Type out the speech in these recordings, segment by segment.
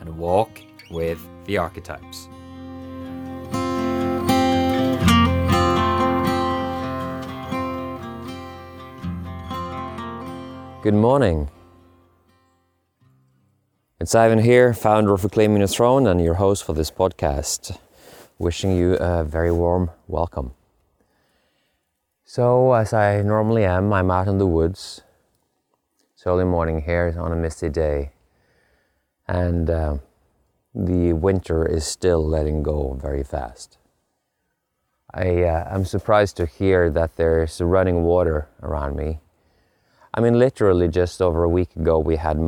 and walk with the archetypes. Good morning. It's Ivan here, founder of Reclaiming the Throne, and your host for this podcast. Wishing you a very warm welcome. So, as I normally am, I'm out in the woods. It's early morning here on a misty day and uh, the winter is still letting go very fast. I, uh, I'm surprised to hear that there's running water around me. I mean, literally, just over a week ago, we had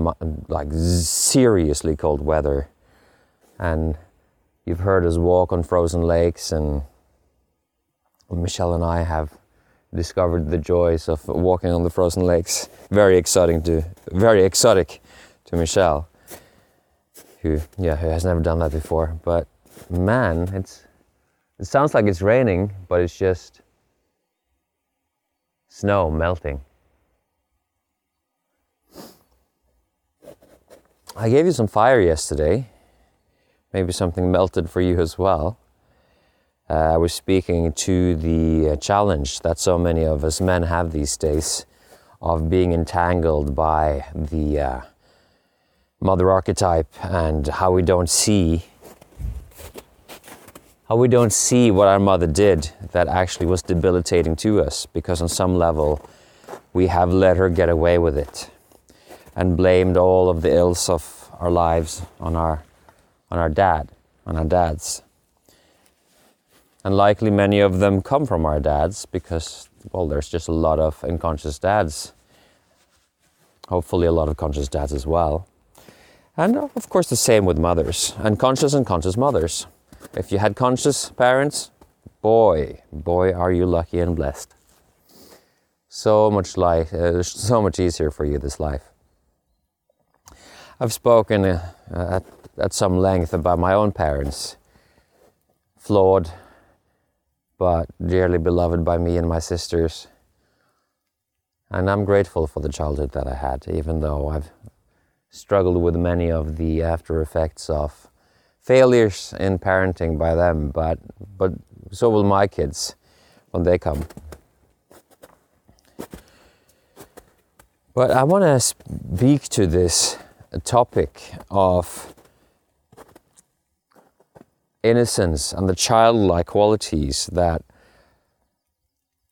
like seriously cold weather, and you've heard us walk on frozen lakes, and Michelle and I have discovered the joys of walking on the frozen lakes. Very exciting to, very exotic to Michelle who yeah who has never done that before. But man, it's it sounds like it's raining, but it's just snow melting. I gave you some fire yesterday. Maybe something melted for you as well. Uh, I was speaking to the uh, challenge that so many of us men have these days of being entangled by the uh, mother archetype and how we don't see how we don't see what our mother did that actually was debilitating to us because on some level we have let her get away with it and blamed all of the ills of our lives on our on our dad on our dads. And likely many of them come from our dads because well there's just a lot of unconscious dads. Hopefully a lot of conscious dads as well and of course, the same with mothers, and conscious and conscious mothers. If you had conscious parents, boy, boy, are you lucky and blessed. So much life, uh, so much easier for you this life. I've spoken uh, at, at some length about my own parents, flawed, but dearly beloved by me and my sisters. And I'm grateful for the childhood that I had, even though I've struggled with many of the after effects of failures in parenting by them, but but so will my kids when they come. But I want to speak to this topic of innocence and the childlike qualities that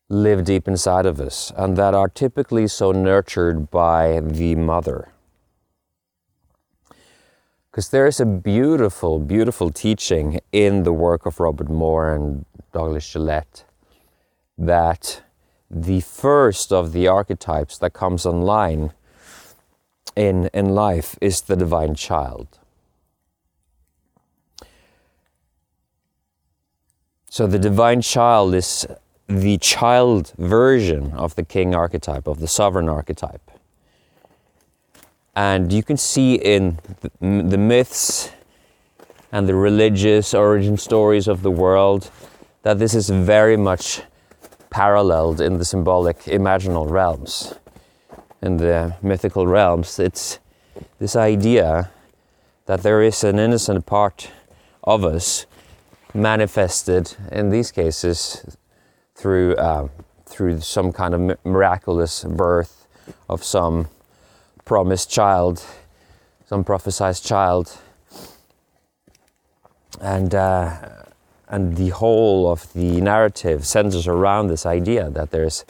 live deep inside of us and that are typically so nurtured by the mother. Because there is a beautiful, beautiful teaching in the work of Robert Moore and Douglas Gillette that the first of the archetypes that comes online in, in life is the divine child. So the divine child is the child version of the king archetype, of the sovereign archetype. And you can see in the myths and the religious origin stories of the world that this is very much paralleled in the symbolic imaginal realms. In the mythical realms, it's this idea that there is an innocent part of us manifested in these cases through, uh, through some kind of miraculous birth of some promised child, some prophesied child. And, uh, and the whole of the narrative centers around this idea that there's,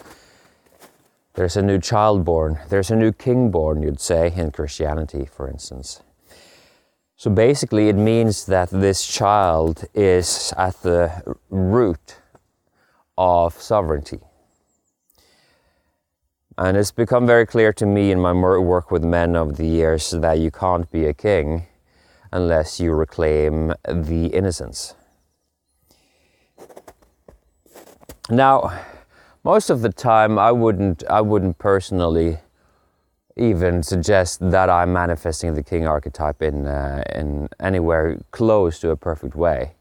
there's a new child born, there's a new king born, you'd say, in Christianity, for instance. So basically, it means that this child is at the root of sovereignty. And it's become very clear to me in my work with men over the years that you can't be a king unless you reclaim the innocence. Now, most of the time, I wouldn't, I wouldn't personally even suggest that I'm manifesting the king archetype in, uh, in anywhere close to a perfect way.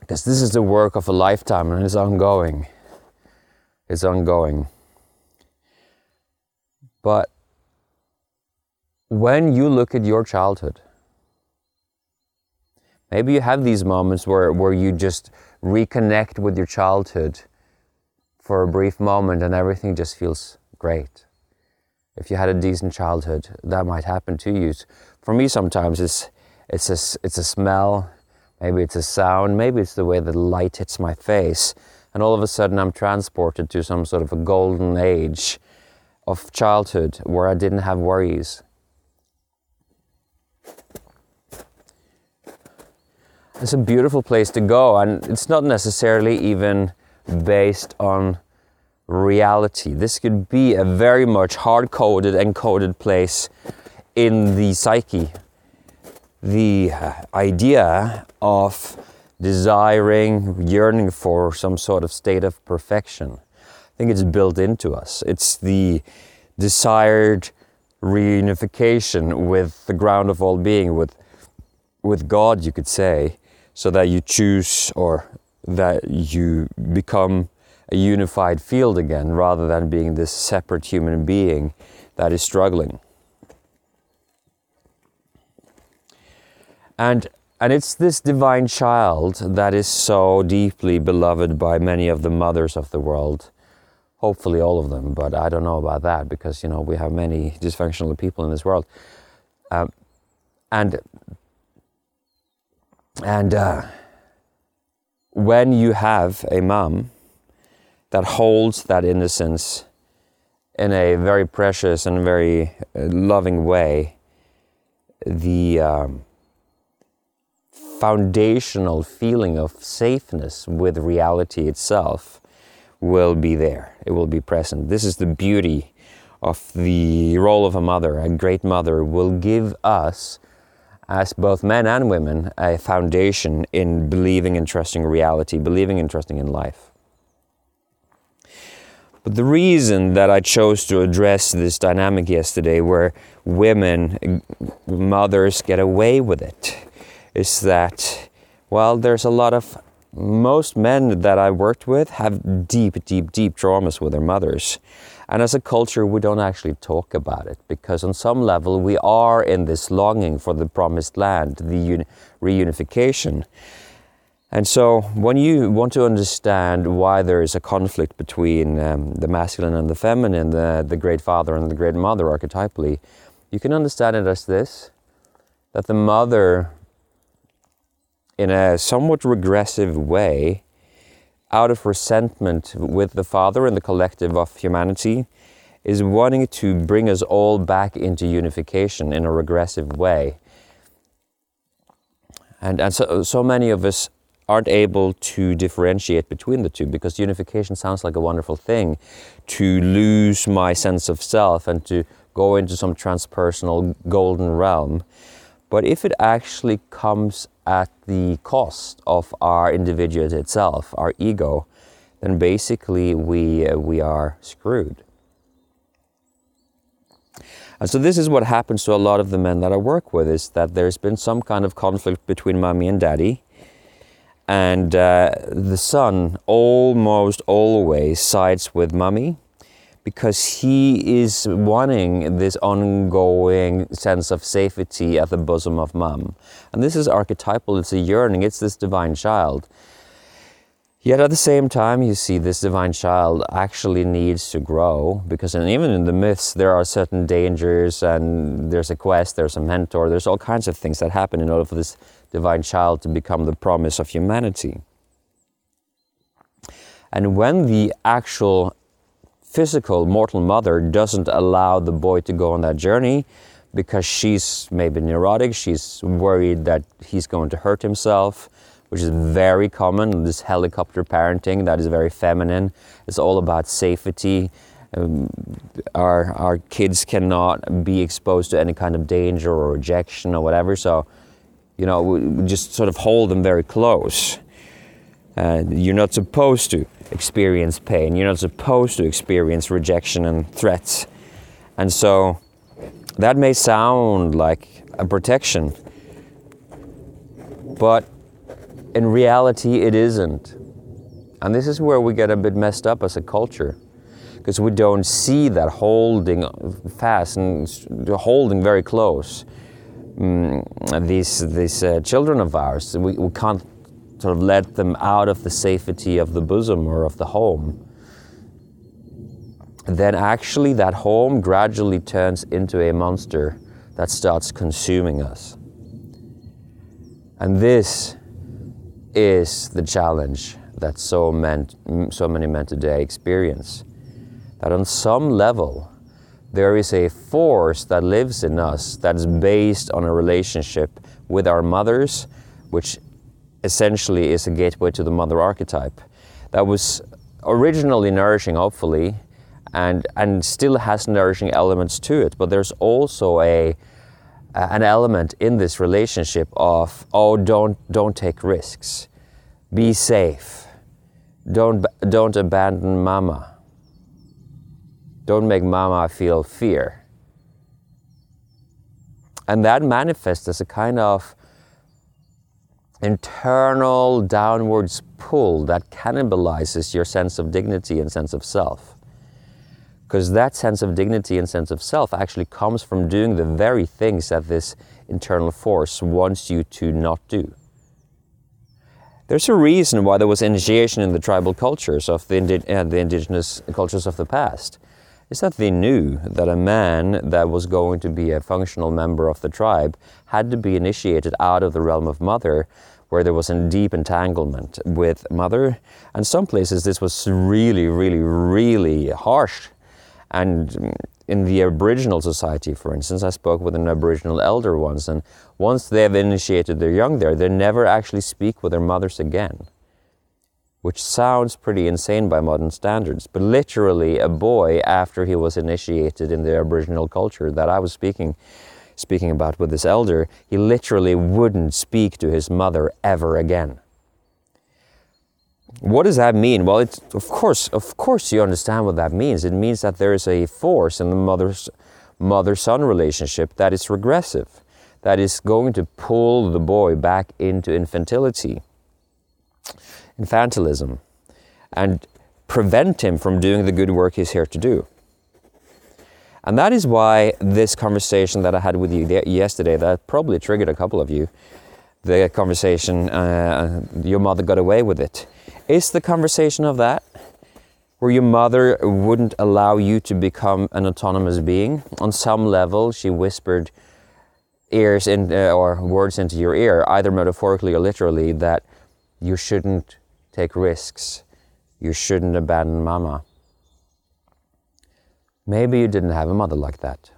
Because this is the work of a lifetime and it's ongoing. It's ongoing. But when you look at your childhood, maybe you have these moments where, where you just reconnect with your childhood for a brief moment and everything just feels great. If you had a decent childhood, that might happen to you. For me, sometimes it's, it's, a, it's a smell, maybe it's a sound, maybe it's the way the light hits my face, and all of a sudden I'm transported to some sort of a golden age of childhood where I didn't have worries. It's a beautiful place to go, and it's not necessarily even based on reality. This could be a very much hard coded, encoded place in the psyche. The uh, idea of desiring, yearning for some sort of state of perfection. I think it's built into us. It's the desired reunification with the ground of all being, with, with God, you could say, so that you choose or that you become a unified field again rather than being this separate human being that is struggling. And and it's this divine child that is so deeply beloved by many of the mothers of the world. Hopefully, all of them, but I don't know about that because you know we have many dysfunctional people in this world. Um, and and uh, when you have a mom that holds that innocence in a very precious and very uh, loving way, the um, foundational feeling of safeness with reality itself will be there. It will be present. This is the beauty of the role of a mother. A great mother will give us, as both men and women, a foundation in believing and trusting reality, believing and trusting in life. But the reason that I chose to address this dynamic yesterday, where women, mothers, get away with it, is that, well, there's a lot of most men that I worked with have deep, deep, deep traumas with their mothers. And as a culture, we don't actually talk about it because, on some level, we are in this longing for the promised land, the reunification. And so, when you want to understand why there is a conflict between um, the masculine and the feminine, the, the great father and the great mother archetypally, you can understand it as this that the mother in a somewhat regressive way, out of resentment with the Father and the collective of humanity, is wanting to bring us all back into unification in a regressive way. And, and so, so many of us aren't able to differentiate between the two because unification sounds like a wonderful thing. To lose my sense of self and to go into some transpersonal golden realm. But if it actually comes at the cost of our individual itself, our ego, then basically we, uh, we are screwed. And so this is what happens to a lot of the men that I work with is that there's been some kind of conflict between mommy and daddy. And uh, the son almost always sides with mommy because he is wanting this ongoing sense of safety at the bosom of mom. And this is archetypal, it's a yearning, it's this divine child. Yet at the same time, you see this divine child actually needs to grow because and even in the myths, there are certain dangers and there's a quest, there's a mentor, there's all kinds of things that happen in order for this divine child to become the promise of humanity. And when the actual physical mortal mother doesn't allow the boy to go on that journey because she's maybe neurotic, she's worried that he's going to hurt himself, which is very common. This helicopter parenting that is very feminine. It's all about safety Um, our our kids cannot be exposed to any kind of danger or rejection or whatever. So, you know, we, we just sort of hold them very close. Uh, you're not supposed to experience pain. You're not supposed to experience rejection and threats. And so, that may sound like a protection, but in reality, it isn't. And this is where we get a bit messed up as a culture because we don't see that holding fast and holding very close um, these, these uh, children of ours. We, we can't sort of let them out of the safety of the bosom or of the home. Then actually, that home gradually turns into a monster that starts consuming us. And this is the challenge that so, men, so many men today experience. That on some level, there is a force that lives in us that is based on a relationship with our mothers, which essentially is a gateway to the mother archetype. That was originally nourishing, hopefully, and, and still has nourishing elements to it, but there's also a, an element in this relationship of, oh, don't, don't take risks, be safe don't, don't abandon mama. Don't make mama feel fear. And that manifests as a kind of internal downwards pull that cannibalizes your sense of dignity and sense of self. Because that sense of dignity and sense of self actually comes from doing the very things that this internal force wants you to not do. There's a reason why there was initiation in the tribal cultures of the, indi- uh, the indigenous cultures of the past. Is that they knew that a man that was going to be a functional member of the tribe had to be initiated out of the realm of mother, where there was a deep entanglement with mother. And some places this was really, really, really harsh. And in the Aboriginal society, for instance, I spoke with an Aboriginal elder once, and once they have initiated their young there, they never actually speak with their mothers again. Which sounds pretty insane by modern standards, but literally, a boy, after he was initiated in the Aboriginal culture that I was speaking, speaking about with this elder, he literally wouldn't speak to his mother ever again. What does that mean? Well, it's, of course, of course, you understand what that means. It means that there is a force in the mother's mother-son relationship that is regressive, that is going to pull the boy back into infantility, infantilism, and prevent him from doing the good work he's here to do. And that is why this conversation that I had with you yesterday, that probably triggered a couple of you, the conversation, uh, your mother got away with it is the conversation of that where your mother wouldn't allow you to become an autonomous being. On some level, she whispered ears in, uh, or words into your ear, either metaphorically or literally, that you shouldn't take risks, you shouldn't abandon mama. Maybe you didn't have a mother like that,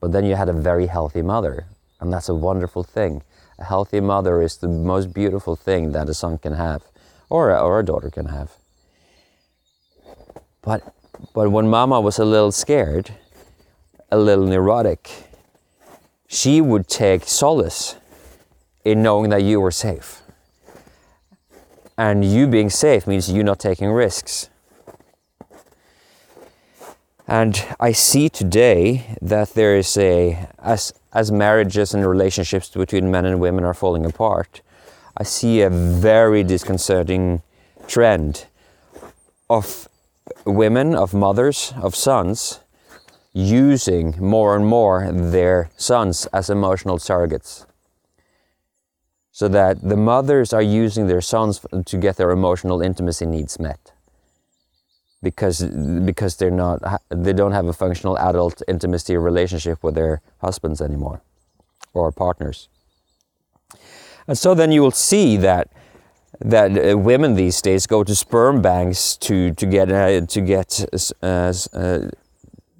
but then you had a very healthy mother, and that's a wonderful thing. A healthy mother is the most beautiful thing that a son can have or a, or a daughter can have. But, but when mama was a little scared, a little neurotic, she would take solace in knowing that you were safe. And you being safe means you not taking risks. And I see today that there is a, as, as marriages and relationships between men and women are falling apart, I see a very disconcerting trend of women, of mothers, of sons using more and more their sons as emotional surrogates. So that the mothers are using their sons to get their emotional intimacy needs met. Because, because they're not, they don't have a functional adult intimacy or relationship with their husbands anymore or partners. And so then you will see that that uh, women these days go to sperm banks to to get uh, to get uh, uh,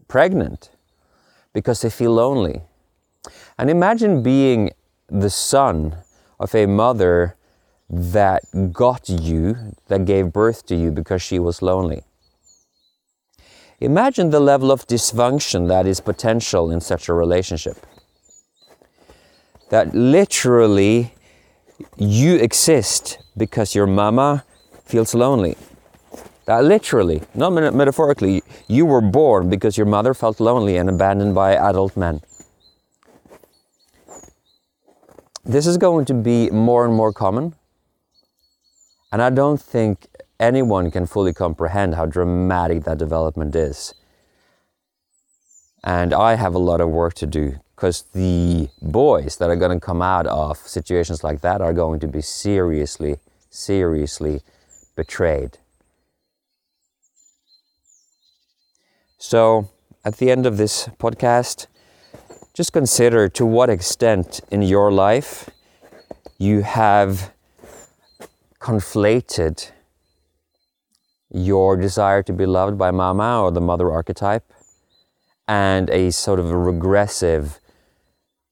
pregnant because they feel lonely. And imagine being the son of a mother that got you, that gave birth to you because she was lonely. Imagine the level of dysfunction that is potential in such a relationship. That literally you exist because your mama feels lonely. That literally, not metaphorically, you were born because your mother felt lonely and abandoned by adult men. This is going to be more and more common. And I don't think anyone can fully comprehend how dramatic that development is. And I have a lot of work to do because the boys that are going to come out of situations like that are going to be seriously, seriously betrayed. So, at the end of this podcast, just consider to what extent in your life you have conflated your desire to be loved by mama or the mother archetype and a sort of a regressive,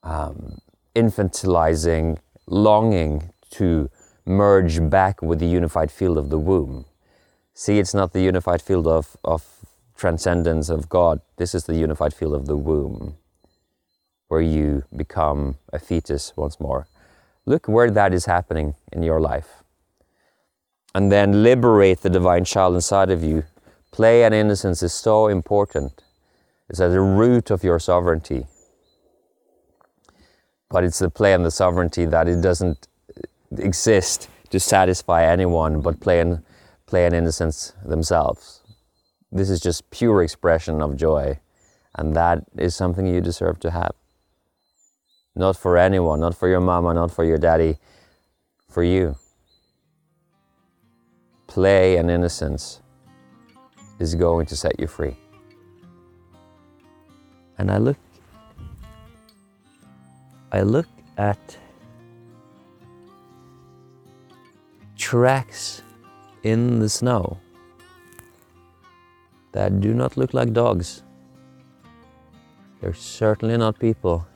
um, infantilizing longing to merge back with the unified field of the womb. See, it's not the unified field of, of transcendence of God. This is the unified field of the womb, where you become a fetus once more. Look where that is happening in your life and then liberate the divine child inside of you. Play and innocence is so important. It's at the root of your sovereignty. But it's the play and the sovereignty that it doesn't exist to satisfy anyone but play and, play and innocence themselves. This is just pure expression of joy. And that is something you deserve to have. Not for anyone, not for your mama, not for your daddy, for you play and innocence is going to set you free. And I look I look at tracks in the snow that do not look like dogs. They're certainly not people.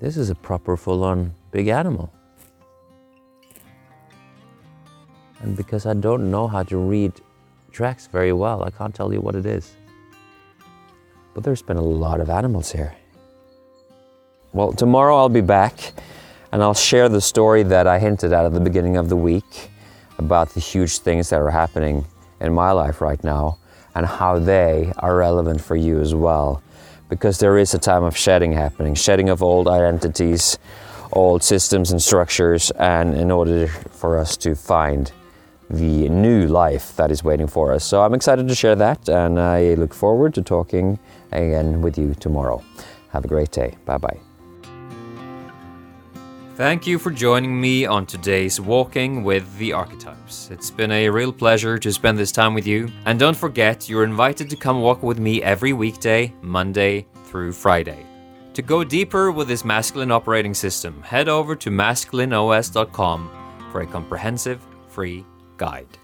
This is a proper full on big animal. And because I don't know how to read tracks very well, I can't tell you what it is. But there's been a lot of animals here. Well, tomorrow I'll be back and I'll share the story that I hinted at at the beginning of the week about the huge things that are happening in my life right now and how they are relevant for you as well. Because there is a time of shedding happening, shedding of old identities, old systems and structures, and in order for us to find the new life that is waiting for us. So I'm excited to share that, and I look forward to talking again with you tomorrow. Have a great day. Bye bye. Thank you for joining me on today's Walking with the Archetypes. It's been a real pleasure to spend this time with you. And don't forget, you're invited to come walk with me every weekday, Monday through Friday. To go deeper with this masculine operating system, head over to masculineos.com for a comprehensive free guide.